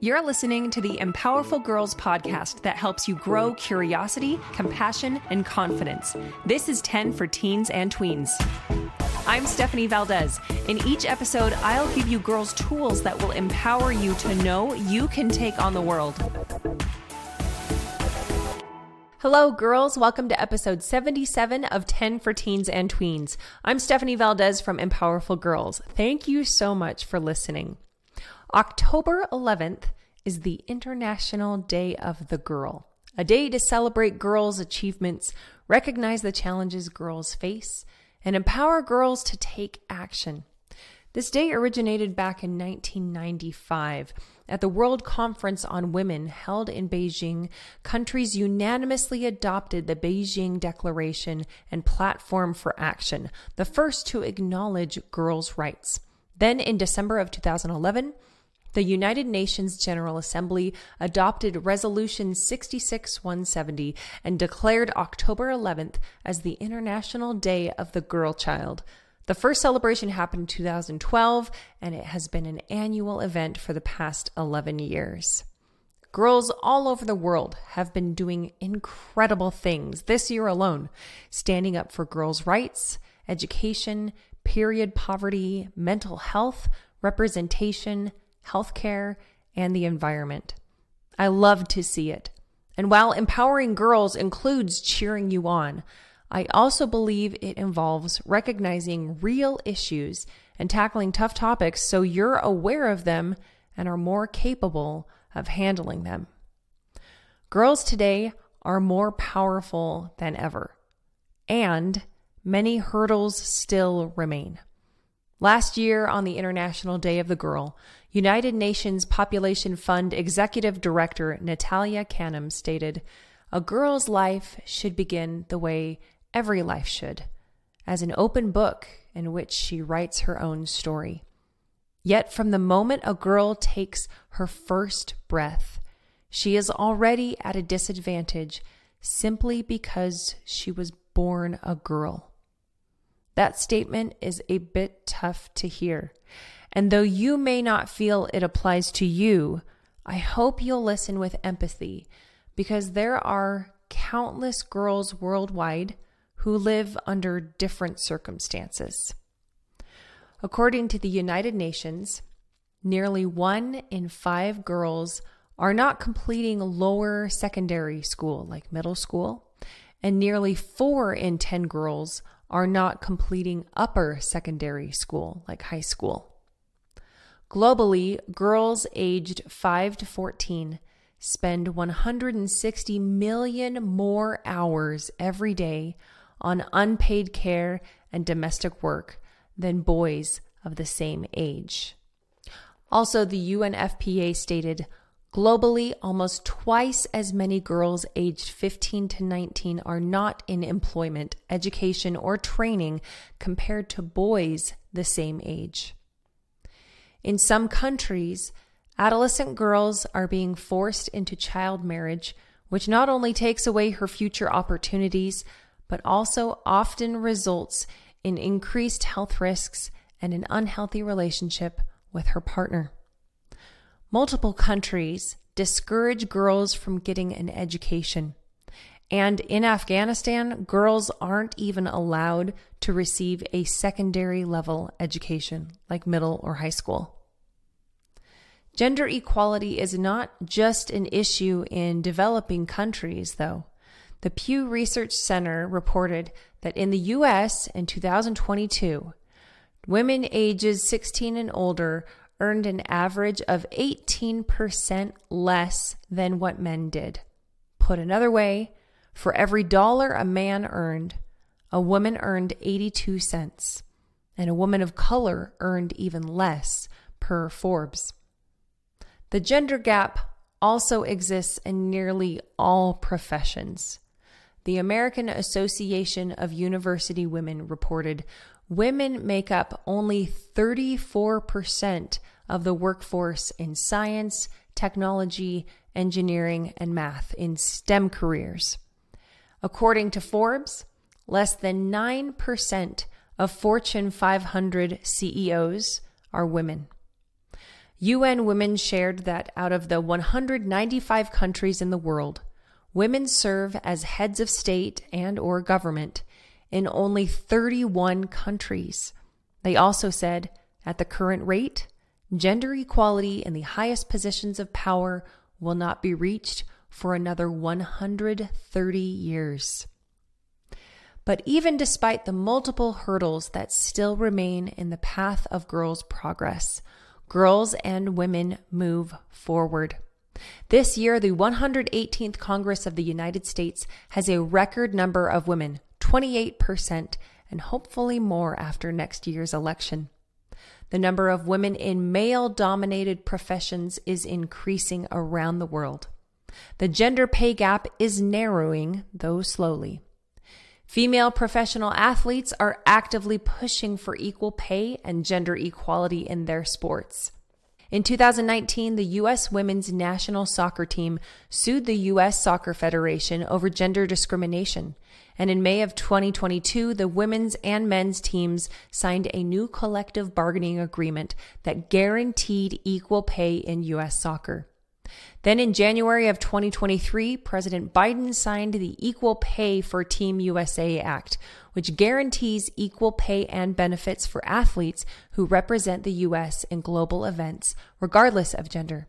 You're listening to the Empowerful Girls podcast that helps you grow curiosity, compassion, and confidence. This is 10 for teens and tweens. I'm Stephanie Valdez. In each episode, I'll give you girls tools that will empower you to know you can take on the world. Hello, girls. Welcome to episode 77 of 10 for Teens and Tweens. I'm Stephanie Valdez from Empowerful Girls. Thank you so much for listening. October 11th is the International Day of the Girl, a day to celebrate girls' achievements, recognize the challenges girls face, and empower girls to take action. This day originated back in 1995 at the World Conference on Women held in Beijing. Countries unanimously adopted the Beijing Declaration and Platform for Action, the first to acknowledge girls' rights. Then in December of 2011, the United Nations General Assembly adopted Resolution 66170 and declared October 11th as the International Day of the Girl Child. The first celebration happened in 2012, and it has been an annual event for the past 11 years. Girls all over the world have been doing incredible things this year alone, standing up for girls' rights, education, period poverty, mental health, representation, healthcare, and the environment. I love to see it. And while empowering girls includes cheering you on, I also believe it involves recognizing real issues and tackling tough topics so you're aware of them and are more capable of handling them. Girls today are more powerful than ever, and many hurdles still remain. Last year, on the International Day of the Girl, United Nations Population Fund Executive Director Natalia Kanem stated, A girl's life should begin the way every life should, as an open book in which she writes her own story. Yet, from the moment a girl takes her first breath, she is already at a disadvantage simply because she was born a girl. That statement is a bit tough to hear. And though you may not feel it applies to you, I hope you'll listen with empathy because there are countless girls worldwide who live under different circumstances. According to the United Nations, nearly one in five girls are not completing lower secondary school, like middle school, and nearly four in 10 girls are not completing upper secondary school, like high school. Globally, girls aged 5 to 14 spend 160 million more hours every day on unpaid care and domestic work than boys of the same age. Also, the UNFPA stated globally, almost twice as many girls aged 15 to 19 are not in employment, education, or training compared to boys the same age. In some countries, adolescent girls are being forced into child marriage, which not only takes away her future opportunities, but also often results in increased health risks and an unhealthy relationship with her partner. Multiple countries discourage girls from getting an education. And in Afghanistan, girls aren't even allowed to receive a secondary level education like middle or high school. Gender equality is not just an issue in developing countries, though. The Pew Research Center reported that in the U.S. in 2022, women ages 16 and older earned an average of 18% less than what men did. Put another way, for every dollar a man earned, a woman earned 82 cents, and a woman of color earned even less per Forbes. The gender gap also exists in nearly all professions. The American Association of University Women reported women make up only 34% of the workforce in science, technology, engineering, and math in STEM careers. According to Forbes, less than 9% of Fortune 500 CEOs are women. UN Women shared that out of the 195 countries in the world, women serve as heads of state and or government in only 31 countries. They also said at the current rate, gender equality in the highest positions of power will not be reached for another 130 years. But even despite the multiple hurdles that still remain in the path of girls' progress, girls and women move forward. This year, the 118th Congress of the United States has a record number of women, 28%, and hopefully more after next year's election. The number of women in male dominated professions is increasing around the world. The gender pay gap is narrowing, though slowly. Female professional athletes are actively pushing for equal pay and gender equality in their sports. In 2019, the U.S. women's national soccer team sued the U.S. Soccer Federation over gender discrimination. And in May of 2022, the women's and men's teams signed a new collective bargaining agreement that guaranteed equal pay in U.S. soccer. Then in January of 2023, President Biden signed the Equal Pay for Team USA Act, which guarantees equal pay and benefits for athletes who represent the U.S. in global events, regardless of gender.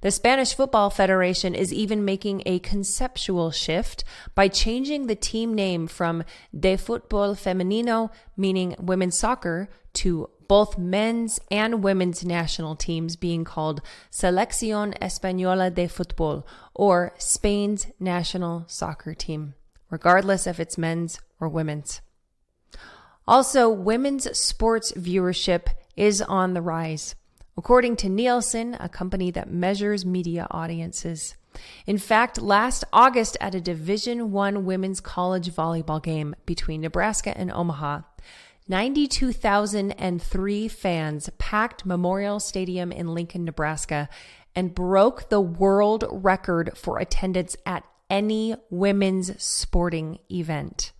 The Spanish Football Federation is even making a conceptual shift by changing the team name from De Fútbol Femenino, meaning women's soccer, to both men's and women's national teams being called Selección Española de Fútbol or Spain's national soccer team, regardless if it's men's or women's. Also, women's sports viewership is on the rise, according to Nielsen, a company that measures media audiences. In fact, last August at a Division 1 women's college volleyball game between Nebraska and Omaha, 92,003 fans packed Memorial Stadium in Lincoln, Nebraska, and broke the world record for attendance at any women's sporting event.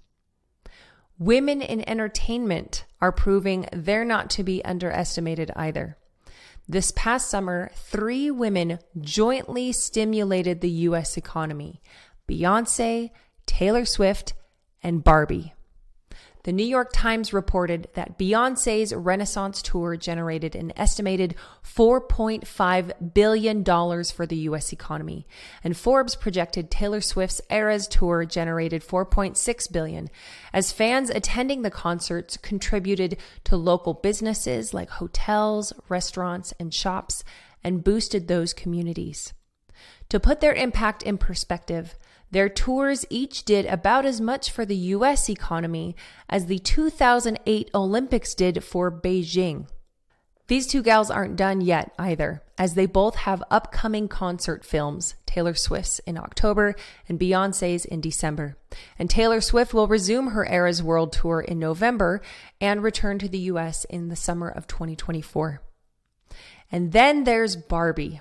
Women in entertainment are proving they're not to be underestimated either. This past summer, three women jointly stimulated the U.S. economy Beyonce, Taylor Swift, and Barbie. The New York Times reported that Beyonce's Renaissance tour generated an estimated $4.5 billion for the U.S. economy, and Forbes projected Taylor Swift's Eras tour generated 4.6 billion, as fans attending the concerts contributed to local businesses like hotels, restaurants, and shops, and boosted those communities. To put their impact in perspective, their tours each did about as much for the US economy as the 2008 Olympics did for Beijing. These two gals aren't done yet either, as they both have upcoming concert films Taylor Swift's in October and Beyonce's in December. And Taylor Swift will resume her Eras World Tour in November and return to the US in the summer of 2024. And then there's Barbie.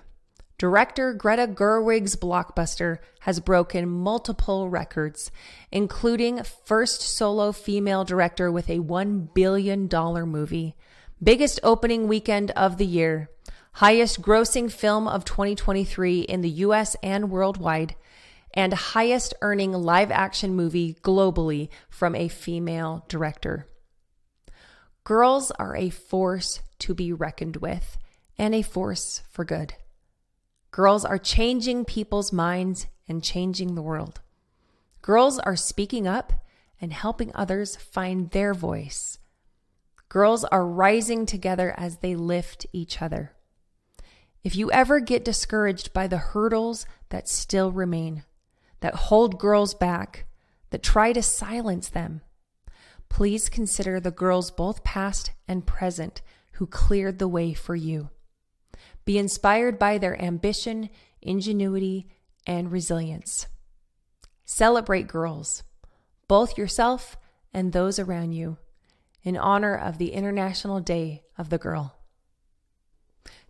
Director Greta Gerwig's blockbuster has broken multiple records, including first solo female director with a $1 billion movie, biggest opening weekend of the year, highest grossing film of 2023 in the US and worldwide, and highest earning live action movie globally from a female director. Girls are a force to be reckoned with and a force for good. Girls are changing people's minds and changing the world. Girls are speaking up and helping others find their voice. Girls are rising together as they lift each other. If you ever get discouraged by the hurdles that still remain, that hold girls back, that try to silence them, please consider the girls both past and present who cleared the way for you. Be inspired by their ambition, ingenuity, and resilience. Celebrate girls, both yourself and those around you, in honor of the International Day of the Girl.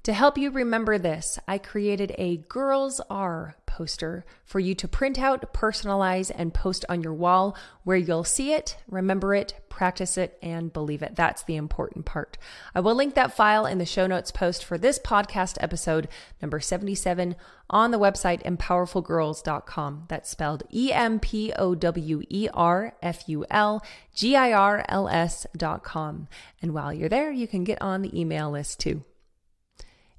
To help you remember this, I created a Girls Are poster for you to print out, personalize, and post on your wall where you'll see it, remember it, practice it, and believe it. That's the important part. I will link that file in the show notes post for this podcast episode, number 77, on the website empowerfulgirls.com. That's spelled E M P O W E R F U L G I R L S.com. And while you're there, you can get on the email list too.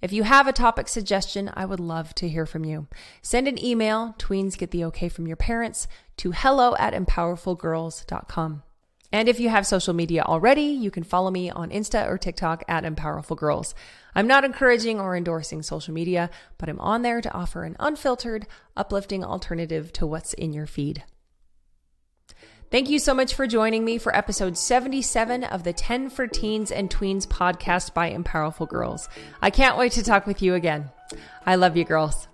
If you have a topic suggestion, I would love to hear from you. Send an email, tweens get the okay from your parents, to hello at empowerfulgirls.com. And if you have social media already, you can follow me on Insta or TikTok at empowerfulgirls. I'm not encouraging or endorsing social media, but I'm on there to offer an unfiltered, uplifting alternative to what's in your feed. Thank you so much for joining me for episode 77 of the 10 for Teens and Tweens podcast by Empowerful Girls. I can't wait to talk with you again. I love you, girls.